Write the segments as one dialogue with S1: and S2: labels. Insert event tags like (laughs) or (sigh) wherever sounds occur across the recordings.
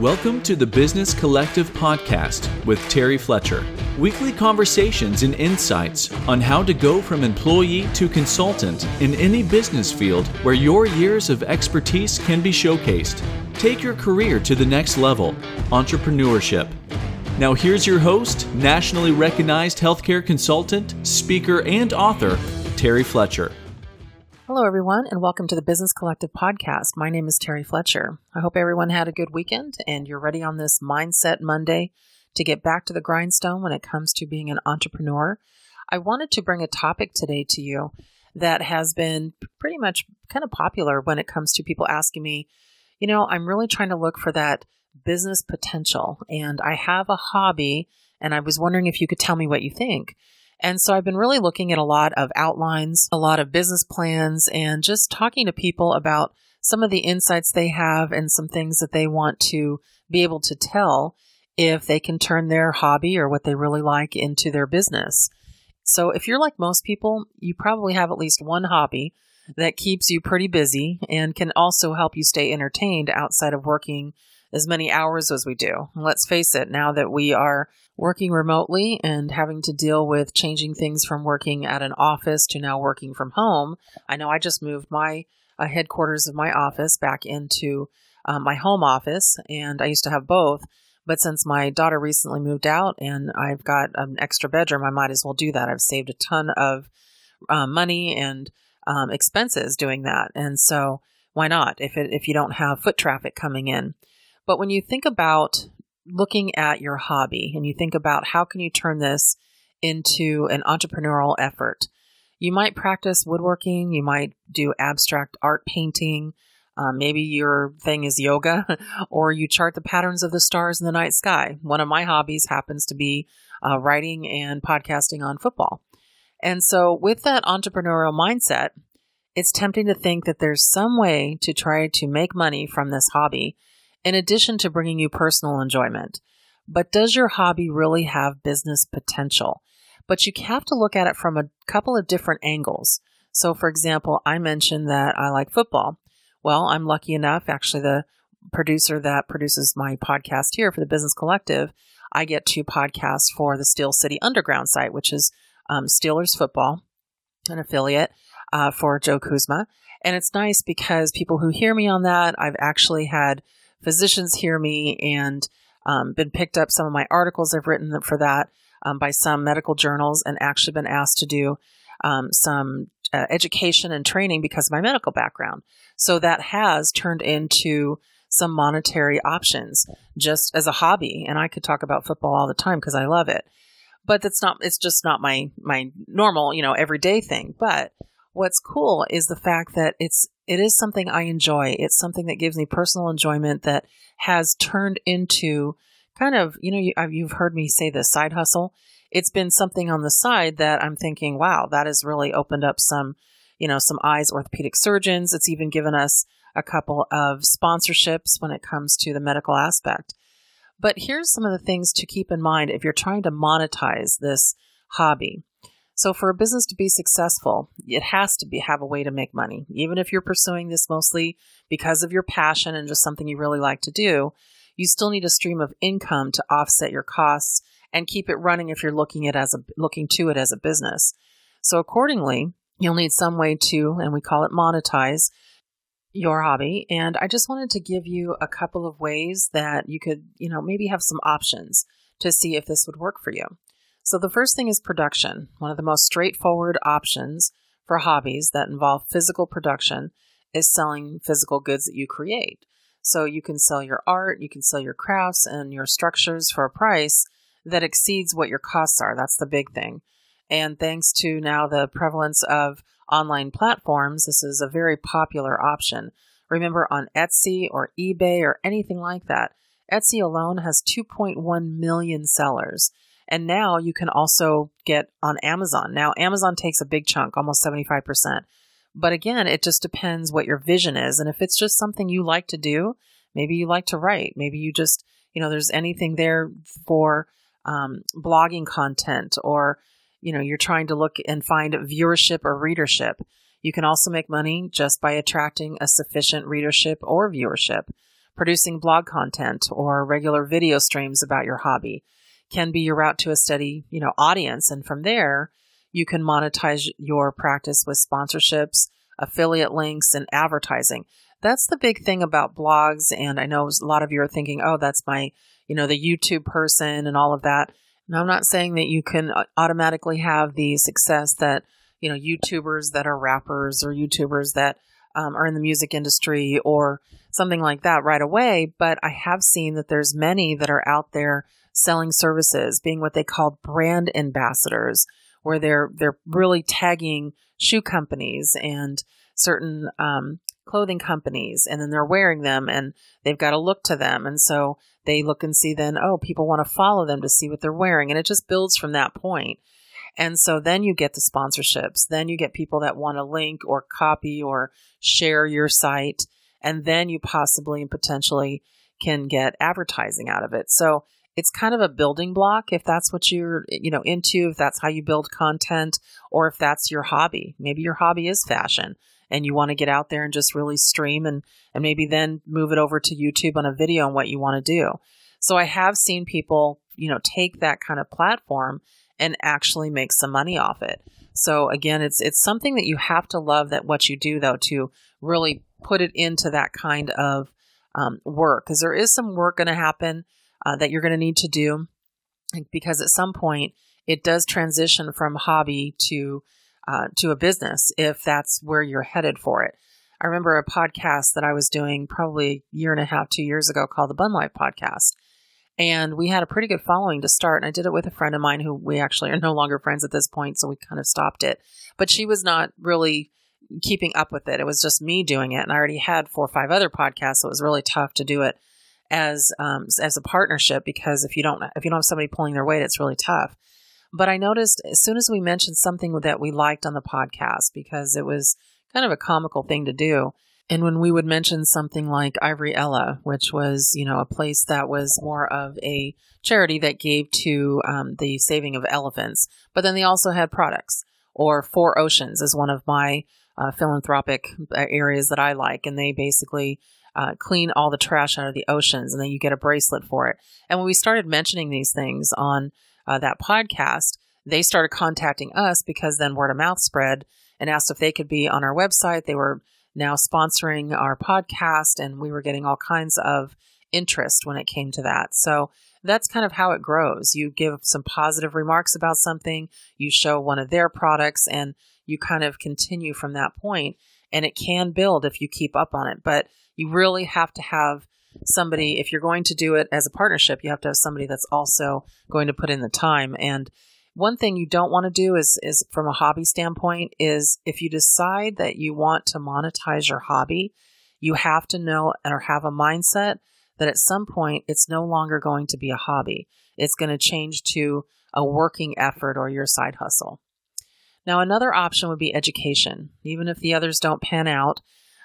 S1: Welcome to the Business Collective podcast with Terry Fletcher. Weekly conversations and insights on how to go from employee to consultant in any business field where your years of expertise can be showcased. Take your career to the next level entrepreneurship. Now, here's your host, nationally recognized healthcare consultant, speaker, and author, Terry Fletcher.
S2: Hello, everyone, and welcome to the Business Collective podcast. My name is Terry Fletcher. I hope everyone had a good weekend and you're ready on this Mindset Monday to get back to the grindstone when it comes to being an entrepreneur. I wanted to bring a topic today to you that has been pretty much kind of popular when it comes to people asking me, you know, I'm really trying to look for that business potential, and I have a hobby, and I was wondering if you could tell me what you think. And so I've been really looking at a lot of outlines, a lot of business plans, and just talking to people about some of the insights they have and some things that they want to be able to tell if they can turn their hobby or what they really like into their business. So if you're like most people, you probably have at least one hobby that keeps you pretty busy and can also help you stay entertained outside of working as many hours as we do. Let's face it, now that we are working remotely and having to deal with changing things from working at an office to now working from home, I know I just moved my uh, headquarters of my office back into um, my home office, and I used to have both. But since my daughter recently moved out and I've got an extra bedroom, I might as well do that. I've saved a ton of uh, money and um, expenses doing that, and so why not if it, if you don't have foot traffic coming in? But when you think about looking at your hobby and you think about how can you turn this into an entrepreneurial effort, you might practice woodworking, you might do abstract art painting, um, maybe your thing is yoga, (laughs) or you chart the patterns of the stars in the night sky. One of my hobbies happens to be uh, writing and podcasting on football. And so, with that entrepreneurial mindset, it's tempting to think that there's some way to try to make money from this hobby in addition to bringing you personal enjoyment. But does your hobby really have business potential? But you have to look at it from a couple of different angles. So, for example, I mentioned that I like football. Well, I'm lucky enough, actually, the producer that produces my podcast here for the Business Collective, I get to podcast for the Steel City Underground site, which is um, Steelers football, an affiliate uh, for Joe Kuzma. And it's nice because people who hear me on that, I've actually had physicians hear me and um, been picked up some of my articles I've written for that um, by some medical journals and actually been asked to do um, some uh, education and training because of my medical background. So that has turned into some monetary options just as a hobby. And I could talk about football all the time because I love it. But that's not, it's just not my, my normal, you know, everyday thing. But what's cool is the fact that it's it is something I enjoy. It's something that gives me personal enjoyment that has turned into kind of, you know, you, you've heard me say this side hustle. It's been something on the side that I'm thinking, wow, that has really opened up some, you know, some eyes orthopedic surgeons. It's even given us a couple of sponsorships when it comes to the medical aspect. But here's some of the things to keep in mind if you're trying to monetize this hobby. So for a business to be successful, it has to be have a way to make money. Even if you're pursuing this mostly because of your passion and just something you really like to do, you still need a stream of income to offset your costs and keep it running if you're looking at as a looking to it as a business. So accordingly, you'll need some way to and we call it monetize your hobby and I just wanted to give you a couple of ways that you could, you know, maybe have some options to see if this would work for you. So, the first thing is production. One of the most straightforward options for hobbies that involve physical production is selling physical goods that you create. So, you can sell your art, you can sell your crafts and your structures for a price that exceeds what your costs are. That's the big thing. And thanks to now the prevalence of online platforms, this is a very popular option. Remember, on Etsy or eBay or anything like that, Etsy alone has 2.1 million sellers. And now you can also get on Amazon. Now, Amazon takes a big chunk, almost 75%. But again, it just depends what your vision is. And if it's just something you like to do, maybe you like to write, maybe you just, you know, there's anything there for um, blogging content or, you know, you're trying to look and find viewership or readership. You can also make money just by attracting a sufficient readership or viewership. producing blog content or regular video streams about your hobby can be your route to a steady, you know, audience. And from there, you can monetize your practice with sponsorships, affiliate links, and advertising. That's the big thing about blogs. And I know a lot of you are thinking, oh, that's my, you know, the YouTube person and all of that. And I'm not saying that you can uh, automatically have the success that, you know, YouTubers that are rappers or YouTubers that um, are in the music industry or something like that right away. But I have seen that there's many that are out there selling services, being what they call brand ambassadors, where they're they're really tagging shoe companies and certain um, clothing companies, and then they're wearing them, and they've got to look to them, and so they look and see then oh people want to follow them to see what they're wearing, and it just builds from that point. And so then you get the sponsorships. Then you get people that want to link or copy or share your site. And then you possibly and potentially can get advertising out of it. So it's kind of a building block if that's what you're you know into if that's how you build content or if that's your hobby. Maybe your hobby is fashion and you want to get out there and just really stream and and maybe then move it over to YouTube on a video on what you want to do. So i have seen people you know take that kind of platform and actually make some money off it. So again it's it's something that you have to love that what you do though to really put it into that kind of um, work because there is some work going to happen uh, that you're going to need to do because at some point it does transition from hobby to uh, to a business if that's where you're headed for it. I remember a podcast that I was doing probably a year and a half, two years ago called the Bun Life Podcast. And we had a pretty good following to start. And I did it with a friend of mine who we actually are no longer friends at this point. So we kind of stopped it. But she was not really keeping up with it. It was just me doing it. And I already had four or five other podcasts. So it was really tough to do it as um, as a partnership because if you don't if you don't have somebody pulling their weight, it's really tough. But I noticed as soon as we mentioned something that we liked on the podcast because it was kind of a comical thing to do. And when we would mention something like Ivory Ella, which was, you know, a place that was more of a charity that gave to um, the saving of elephants, but then they also had products. Or Four Oceans is one of my uh, philanthropic uh, areas that I like, and they basically uh, clean all the trash out of the oceans, and then you get a bracelet for it. And when we started mentioning these things on uh, that podcast, they started contacting us because then word of mouth spread and asked if they could be on our website. They were now sponsoring our podcast, and we were getting all kinds of interest when it came to that. So that's kind of how it grows. You give some positive remarks about something, you show one of their products, and you kind of continue from that point. And it can build if you keep up on it. But you really have to have somebody, if you're going to do it as a partnership, you have to have somebody that's also going to put in the time. And one thing you don't want to do is, is from a hobby standpoint, is if you decide that you want to monetize your hobby, you have to know or have a mindset that at some point it's no longer going to be a hobby. It's going to change to a working effort or your side hustle. Now, another option would be education. Even if the others don't pan out,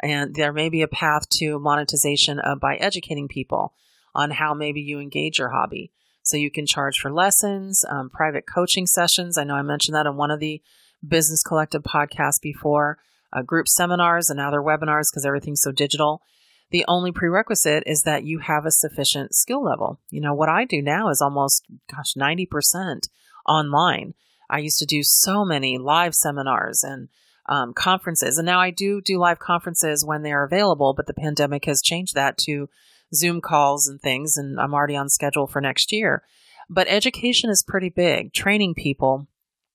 S2: and there may be a path to monetization uh, by educating people on how maybe you engage your hobby. So you can charge for lessons, um, private coaching sessions. I know I mentioned that on one of the Business Collective podcasts before, uh, group seminars and now they're webinars because everything's so digital. The only prerequisite is that you have a sufficient skill level. You know, what I do now is almost, gosh, 90% online. I used to do so many live seminars and um, conferences. And now I do do live conferences when they are available, but the pandemic has changed that to Zoom calls and things. And I'm already on schedule for next year. But education is pretty big. Training people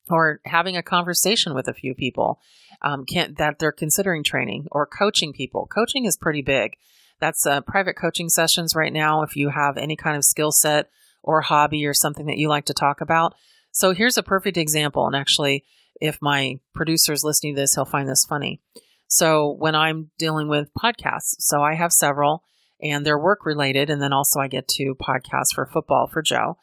S2: or having a conversation with a few people um, that they're considering training or coaching people. Coaching is pretty big. That's uh, private coaching sessions right now. If you have any kind of skill set or hobby or something that you like to talk about. So here's a perfect example. And actually, if my producer is listening to this, he'll find this funny. So when I'm dealing with podcasts, so I have several and they're work related. And then also I get to podcast for football for Joe.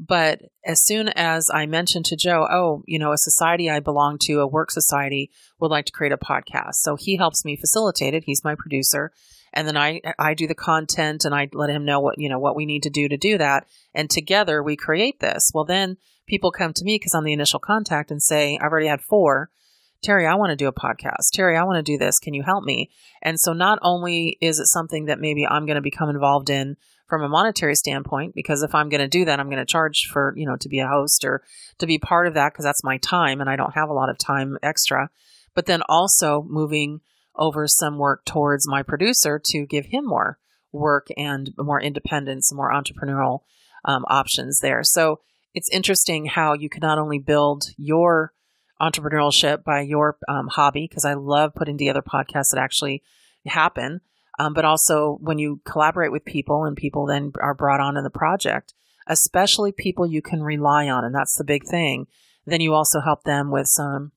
S2: But as soon as I mentioned to Joe, oh, you know, a society I belong to, a work society, would like to create a podcast. So he helps me facilitate it. He's my producer. And then I, I do the content and I let him know what, you know, what we need to do to do that. And together we create this. Well, then people come to me because I'm the initial contact and say, I've already had four Terry, I want to do a podcast. Terry, I want to do this. Can you help me? And so not only is it something that maybe I'm going to become involved in from a monetary standpoint, because if I'm going to do that, I'm going to charge for, you know, to be a host or to be part of that because that's my time and I don't have a lot of time extra. But then also moving over some work towards my producer to give him more work and more independence, more entrepreneurial um, options there. So it's interesting how you can not only build your entrepreneurship by your um, hobby, because I love putting together podcasts that actually happen, um, but also when you collaborate with people and people then are brought on in the project, especially people you can rely on, and that's the big thing. Then you also help them with some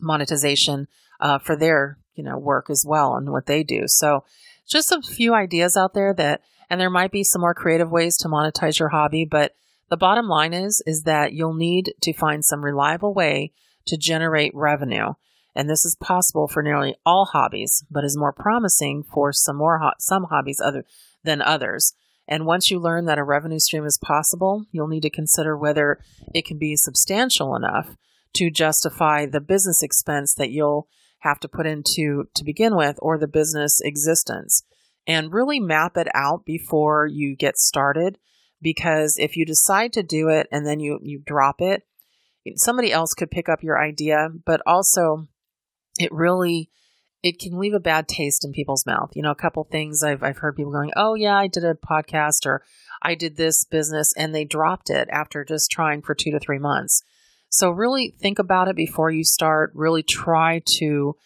S2: monetization uh, for their you know work as well and what they do. So just a few ideas out there that, and there might be some more creative ways to monetize your hobby, but the bottom line is is that you'll need to find some reliable way to generate revenue. And this is possible for nearly all hobbies, but is more promising for some more ho- some hobbies other than others. And once you learn that a revenue stream is possible, you'll need to consider whether it can be substantial enough to justify the business expense that you'll have to put into to begin with or the business existence. And really map it out before you get started because if you decide to do it and then you you drop it, somebody else could pick up your idea, but also it really it can leave a bad taste in people's mouth. You know, a couple things I've I've heard people going, "Oh yeah, I did a podcast or I did this business," and they dropped it after just trying for two to three months. So really think about it before you start. Really try to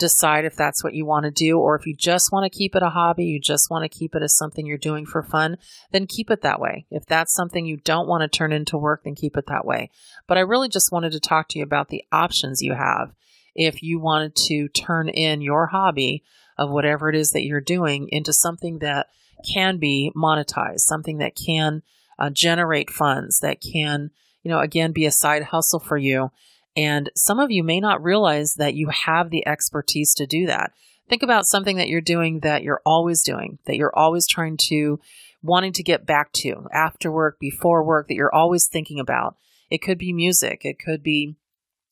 S2: decide if that's what you want to do, or if you just want to keep it a hobby, you just want to keep it as something you're doing for fun, then keep it that way. If that's something you don't want to turn into work, then keep it that way. But I really just wanted to talk to you about the options you have if you wanted to turn in your hobby of whatever it is that you're doing into something that can be monetized, something that can uh, generate funds, that can, you know, again, be a side hustle for you. And some of you may not realize that you have the expertise to do that. Think about something that you're doing that you're always doing, that you're always trying to, wanting to get back to after work, before work, that you're always thinking about. It could be music, it could be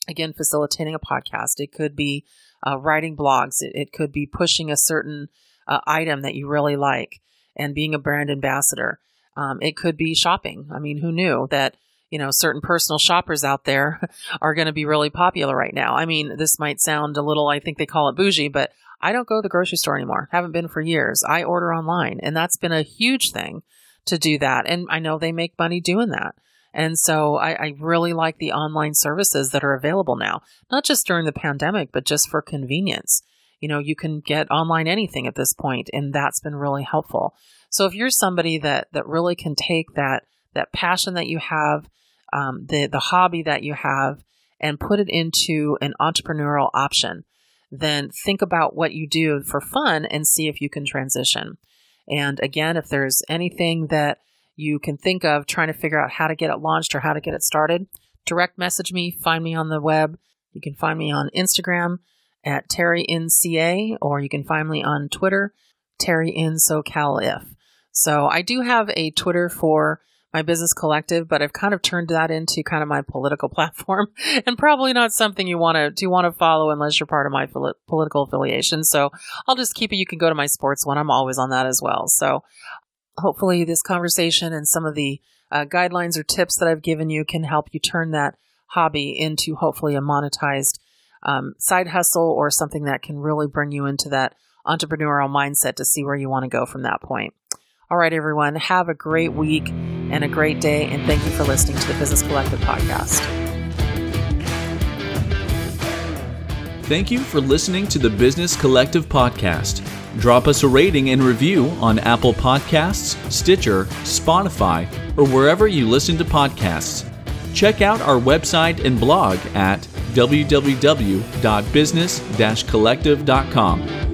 S2: again, facilitating a podcast. It could be uh, writing blogs. It, it, could be pushing a certain uh, item that you really like and being a brand ambassador. Um, it could be shopping. I mean, who knew that, you know, certain personal shoppers out there (laughs) are going to be really popular right now? I mean, this might sound a little, I think they call it bougie, but I don't go to the grocery store anymore. Haven't been for years. I order online, and that's been a huge thing to do that. And I know they make money doing that. And so I, I, really like the online services that are available now, not just during the pandemic, but just for convenience. You know, you can get online anything at this point, and that's been really helpful. So if you're somebody that that really can take that that passion that you have, um, the the hobby that you have, and put it into an entrepreneurial option, then think about what you do for fun and see if you can transition. And again, if there's anything that you can think of trying to figure out how to get it launched or how to get it started, direct message me, find me on the web. You can find me on Instagram at Terry NCA, or you can find me on Twitter, Terry in SoCal if. So I do have a Twitter for my business collective, but I've kind of turned that into kind of my political (laughs) platform and probably not something you want to do want to follow unless you're part of my political affiliation. So I'll just keep it. You can go to my sports one. I'm always on that as well. So hopefully this conversation and some of the uh, guidelines or tips that I've given you can help you turn that hobby into hopefully a monetized um, side hustle or something that can really bring you into that entrepreneurial mindset to see where you want to go from that point. All right, everyone, have a great week and a great day, and thank you for listening to the Business Collective podcast.
S1: Thank you for listening to the Business Collective podcast. Drop us a rating and review on Apple Podcasts, Stitcher, Spotify, or wherever you listen to podcasts. Check out our website and blog at www.business-collective.com